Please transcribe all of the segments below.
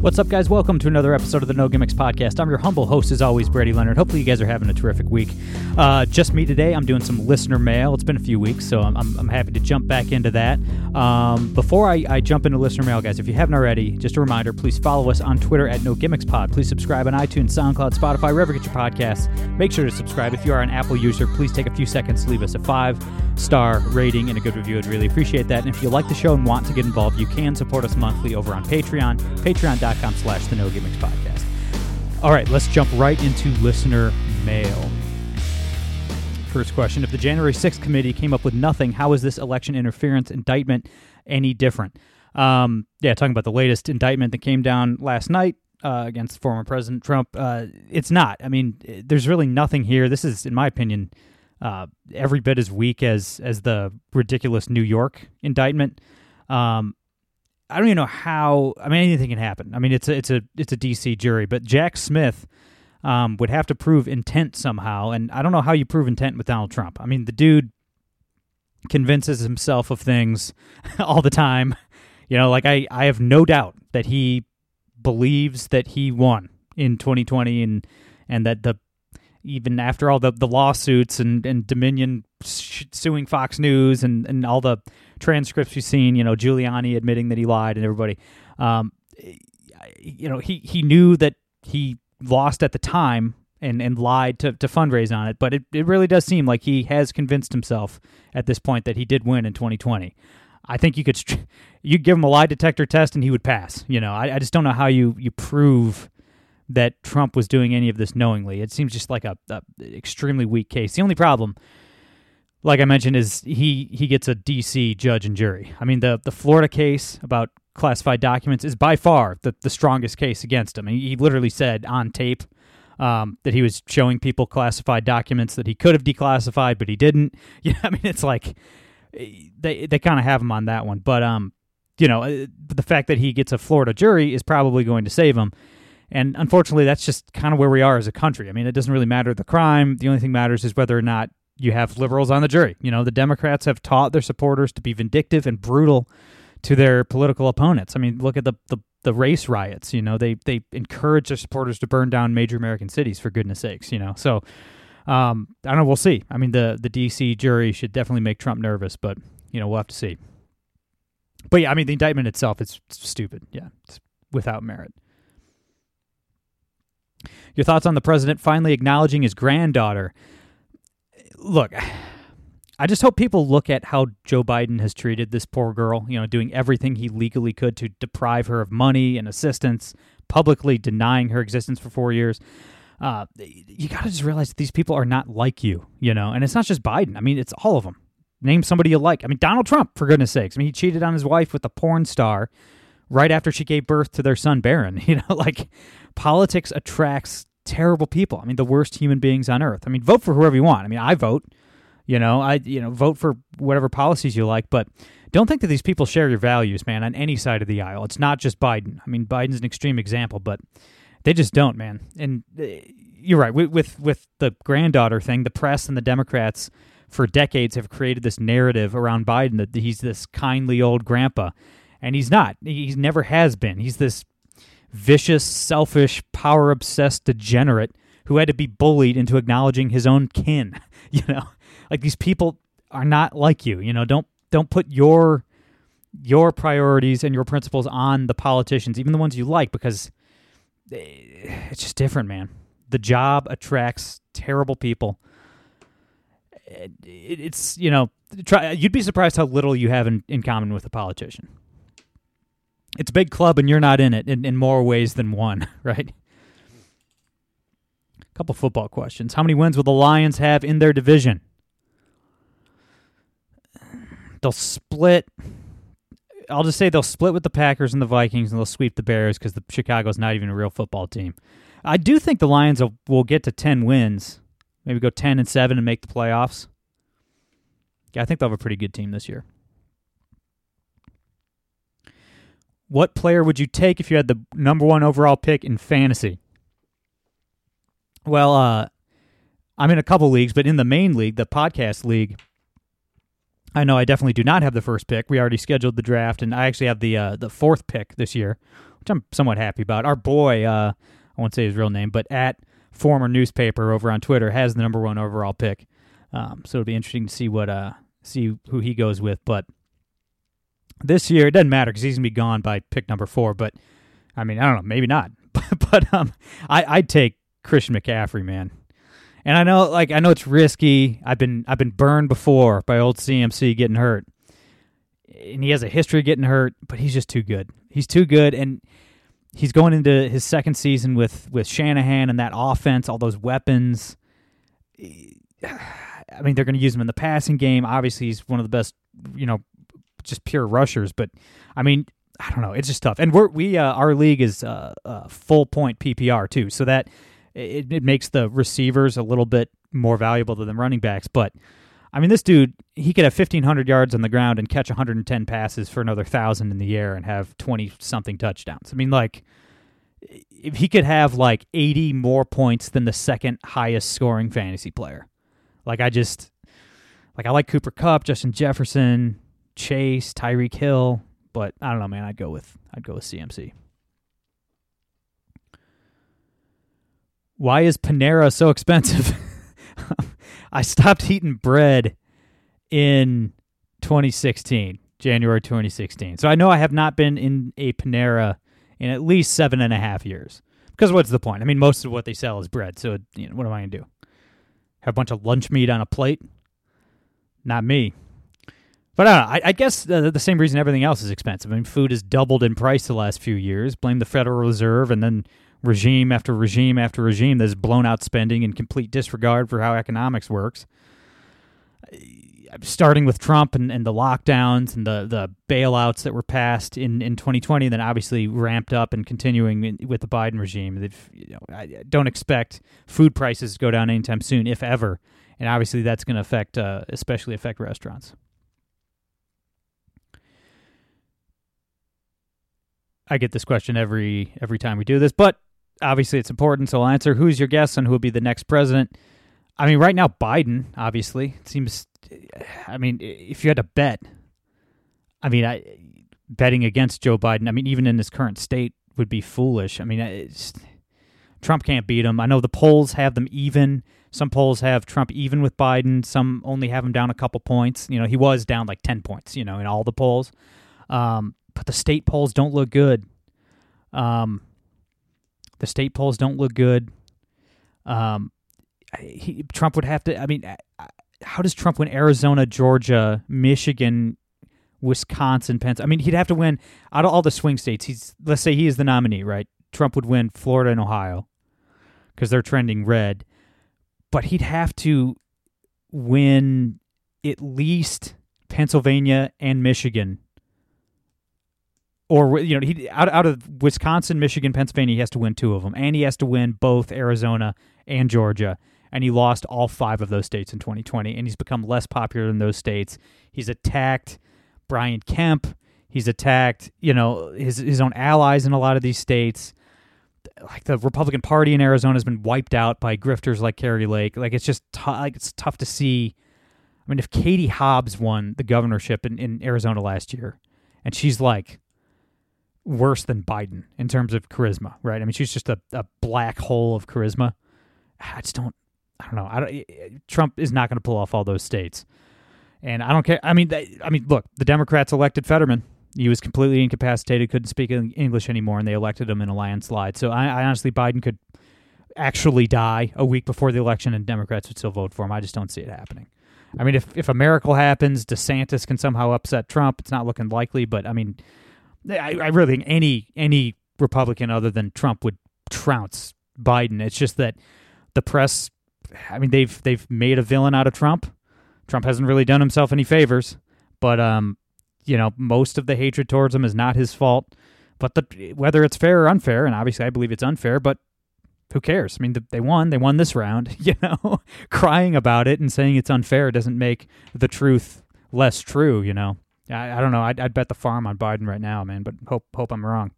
What's up, guys? Welcome to another episode of the No Gimmicks Podcast. I'm your humble host, as always, Brady Leonard. Hopefully, you guys are having a terrific week. Uh, just me today. I'm doing some listener mail. It's been a few weeks, so I'm, I'm, happy to jump back into that. Um, before I, I jump into listener mail, guys, if you haven't already, just a reminder please follow us on Twitter at No Gimmicks Pod. Please subscribe on iTunes, SoundCloud, Spotify, wherever you get your podcasts. Make sure to subscribe. If you are an Apple user, please take a few seconds to leave us a five star rating and a good review. I'd really appreciate that. And if you like the show and want to get involved, you can support us monthly over on Patreon, patreon.com slash the No Gimmicks Podcast. All right, let's jump right into listener mail. First question If the January 6th committee came up with nothing, how is this election interference indictment any different? Um, yeah, talking about the latest indictment that came down last night uh, against former President Trump. Uh, it's not. I mean, eh, there's really nothing here. This is, in my opinion, uh, every bit as weak as as the ridiculous New York indictment. Um, I don't even know how. I mean, anything can happen. I mean, it's a it's a it's a DC jury, but Jack Smith um, would have to prove intent somehow, and I don't know how you prove intent with Donald Trump. I mean, the dude convinces himself of things all the time. You know, like I I have no doubt that he believes that he won in 2020, and and that the even after all the, the lawsuits and, and Dominion suing Fox News and, and all the transcripts we've seen, you know, Giuliani admitting that he lied and everybody, um, you know, he, he knew that he lost at the time and, and lied to, to fundraise on it. But it, it really does seem like he has convinced himself at this point that he did win in 2020. I think you could you give him a lie detector test and he would pass. You know, I, I just don't know how you, you prove that Trump was doing any of this knowingly. It seems just like a, a extremely weak case. The only problem, like I mentioned, is he he gets a D.C. judge and jury. I mean, the the Florida case about classified documents is by far the the strongest case against him. He, literally said on tape um, that he was showing people classified documents that he could have declassified, but he didn't. Yeah, I mean, it's like they they kind of have him on that one, but um, you know, uh, the fact that he gets a Florida jury is probably going to save him. And unfortunately, that's just kind of where we are as a country. I mean, it doesn't really matter the crime. The only thing matters is whether or not you have liberals on the jury. You know, the Democrats have taught their supporters to be vindictive and brutal to their political opponents. I mean, look at the the, the race riots. You know, they they encourage their supporters to burn down major American cities for goodness sakes. You know, so um, I don't know. We'll see. I mean, the the D.C. jury should definitely make Trump nervous, but you know, we'll have to see. But yeah, I mean, the indictment itself is stupid. Yeah, it's without merit. Your thoughts on the president finally acknowledging his granddaughter? Look, I just hope people look at how Joe Biden has treated this poor girl, you know, doing everything he legally could to deprive her of money and assistance, publicly denying her existence for four years. Uh, you got to just realize that these people are not like you, you know, and it's not just Biden. I mean, it's all of them. Name somebody you like. I mean, Donald Trump, for goodness sakes. I mean, he cheated on his wife with a porn star right after she gave birth to their son Barron. You know, like politics attracts terrible people. I mean, the worst human beings on earth. I mean, vote for whoever you want. I mean, I vote. You know, I you know vote for whatever policies you like, but don't think that these people share your values, man. On any side of the aisle, it's not just Biden. I mean, Biden's an extreme example, but they just don't, man. And uh, you're right with with the granddaughter thing. The press and the Democrats for decades have created this narrative around Biden that he's this kindly old grandpa, and he's not. He never has been. He's this vicious, selfish, power obsessed degenerate who had to be bullied into acknowledging his own kin. You know, like these people are not like you. You know, don't don't put your your priorities and your principles on the politicians, even the ones you like, because eh, it's just different, man. The job attracts terrible people. Eh, it, it's you know, try. You'd be surprised how little you have in, in common with a politician. It's a big club, and you're not in it in, in more ways than one, right? A couple football questions. How many wins will the Lions have in their division? They'll split. I'll just say they'll split with the Packers and the Vikings, and they'll sweep the Bears because the Chicago's not even a real football team. I do think the Lions will, will get to ten wins, maybe go ten and seven and make the playoffs. Yeah, I think they'll have a pretty good team this year. What player would you take if you had the number one overall pick in fantasy? Well, uh, I'm in a couple leagues, but in the main league, the podcast league, I know I definitely do not have the first pick. We already scheduled the draft, and I actually have the uh, the fourth pick this year, which I'm somewhat happy about. Our boy, uh, I won't say his real name, but at former newspaper over on Twitter has the number one overall pick. Um, so it'll be interesting to see what uh see who he goes with. But this year it doesn't matter because he's gonna be gone by pick number four. But I mean, I don't know, maybe not. but um, I I'd take Christian McCaffrey, man. And I know, like, I know it's risky. I've been I've been burned before by old CMC getting hurt, and he has a history of getting hurt. But he's just too good. He's too good, and he's going into his second season with with Shanahan and that offense, all those weapons. I mean, they're going to use him in the passing game. Obviously, he's one of the best, you know, just pure rushers. But I mean, I don't know. It's just tough. And we're we uh, our league is uh, uh, full point PPR too, so that it, it makes the receivers a little bit more valuable than the running backs. But I mean, this dude, he could have 1,500 yards on the ground and catch 110 passes for another 1,000 in the air and have 20 something touchdowns. I mean, like, if he could have like 80 more points than the second highest scoring fantasy player. Like, I just, like, I like Cooper Kupp, Justin Jefferson, Chase, Tyreek Hill, but I don't know, man. I'd go with, I'd go with CMC. Why is Panera so expensive? I stopped eating bread in 2016, January 2016. So I know I have not been in a Panera in at least seven and a half years. Because what's the point? I mean, most of what they sell is bread. So you know, what am I going to do? Have a bunch of lunch meat on a plate? Not me. But I, know, I, I guess the, the, same reason everything else is expensive. I mean, food has doubled in price the last few years. Blame the Federal Reserve and then regime after regime after regime that's blown out spending and complete disregard for how economics works. Starting with Trump and, and the lockdowns and the, the bailouts that were passed in, in 2020, then obviously ramped up and continuing with the Biden regime. You know, I don't expect food prices to go down anytime soon, if ever. And obviously, that's going to affect, uh, especially affect restaurants. I get this question every every time we do this, but obviously it's important, so I'll answer. Who's your guess on who will be the next president? I mean, right now Biden. Obviously, it seems. I mean, if you had to bet, I mean, I, betting against Joe Biden. I mean, even in his current state, would be foolish. I mean, Trump can't beat him. I know the polls have them even. Some polls have Trump even with Biden. Some only have him down a couple points. You know, he was down like ten points. You know, in all the polls. Um, but the state polls don't look good. Um, the state polls don't look good. Um, he, Trump would have to. I mean, how does Trump win Arizona, Georgia, Michigan, Wisconsin, Pennsylvania? I mean, he'd have to win out of all the swing states. He's let's say he is the nominee, right? Trump would win Florida and Ohio because they're trending red, but he'd have to win at least Pennsylvania and Michigan or you know he out out of Wisconsin, Michigan, Pennsylvania, he has to win two of them, and he has to win both Arizona and Georgia. And he lost all five of those states in 2020, and he's become less popular in those states. He's attacked Brian Kemp. He's attacked, you know, his his own allies in a lot of these states. Like the Republican Party in Arizona has been wiped out by grifters like Kari Lake. Like it's just t- like it's tough to see. I mean, if Katie Hobbs won the governorship in, in Arizona last year, and she's like worse than Biden in terms of charisma, right? I mean, she's just a, a black hole of charisma. I just don't, I don't know. I don't, eh, eh, Trump is not going to pull off all those states, and I don't care. I mean, they, I mean, look, the Democrats elected Fetterman. He was completely incapacitated, couldn't speak English anymore, and they elected him in a landslide. So I, I honestly, Biden could actually die a week before the election, and Democrats would still vote for him. I just don't see it happening. I mean, if if a miracle happens, DeSantis can somehow upset Trump. It's not looking likely, but I mean, I, I really think any any Republican other than Trump would trounce Biden. It's just that the press, I mean, they've they've made a villain out of Trump. Trump hasn't really done himself any favors, but um, you know, most of the hatred towards him is not his fault. But the whether it's fair or unfair, and obviously I believe it's unfair, but who cares? I mean, they won. They won this round. You know, crying about it and saying it's unfair doesn't make the truth less true. You know, I, I don't know. I'd, I'd bet the farm on Biden right now, man. But hope hope I'm wrong.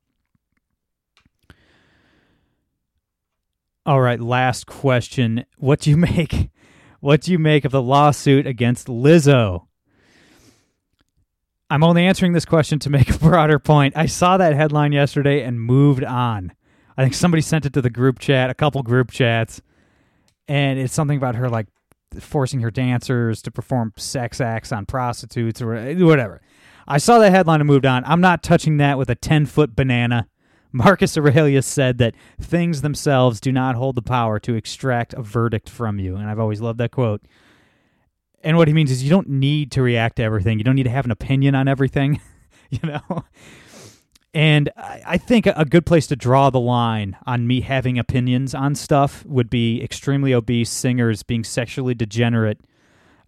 All right, last question. What do you make? What do you make of the lawsuit against Lizzo? I'm only answering this question to make a broader point. I saw that headline yesterday and moved on. I think somebody sent it to the group chat, a couple group chats, and it's something about her like forcing her dancers to perform sex acts on prostitutes or eh, whatever. I saw that headline and moved on. I'm not touching that with a 10 foot banana. Marcus Aurelius said that things themselves do not hold the power to extract a verdict from you. And I've always loved that quote. And what he means is you don't need to react to everything. You don't need to have an opinion on everything, you know? And I think a good place to draw the line on me having opinions on stuff would be extremely obese singers being sexually degenerate.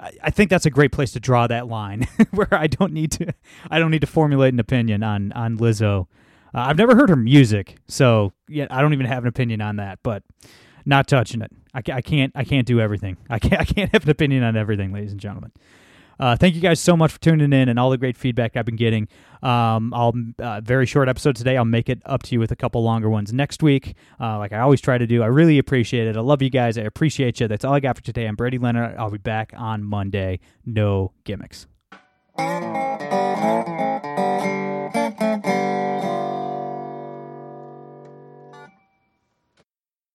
I think that's a great place to draw that line, where I don't need to, I don't need to formulate an opinion on on Lizzo. Uh, I've never heard her music, so yeah, I don't even have an opinion on that. But not touching it. I, I can't. I can't do everything. I can't. I can't have an opinion on everything, ladies and gentlemen. Uh, thank you guys so much for tuning in and all the great feedback I've been getting. Um, I'll uh, very short episode today. I'll make it up to you with a couple longer ones next week, uh, like I always try to do. I really appreciate it. I love you guys. I appreciate you. That's all I got for today. I'm Brady Leonard. I'll be back on Monday. No gimmicks.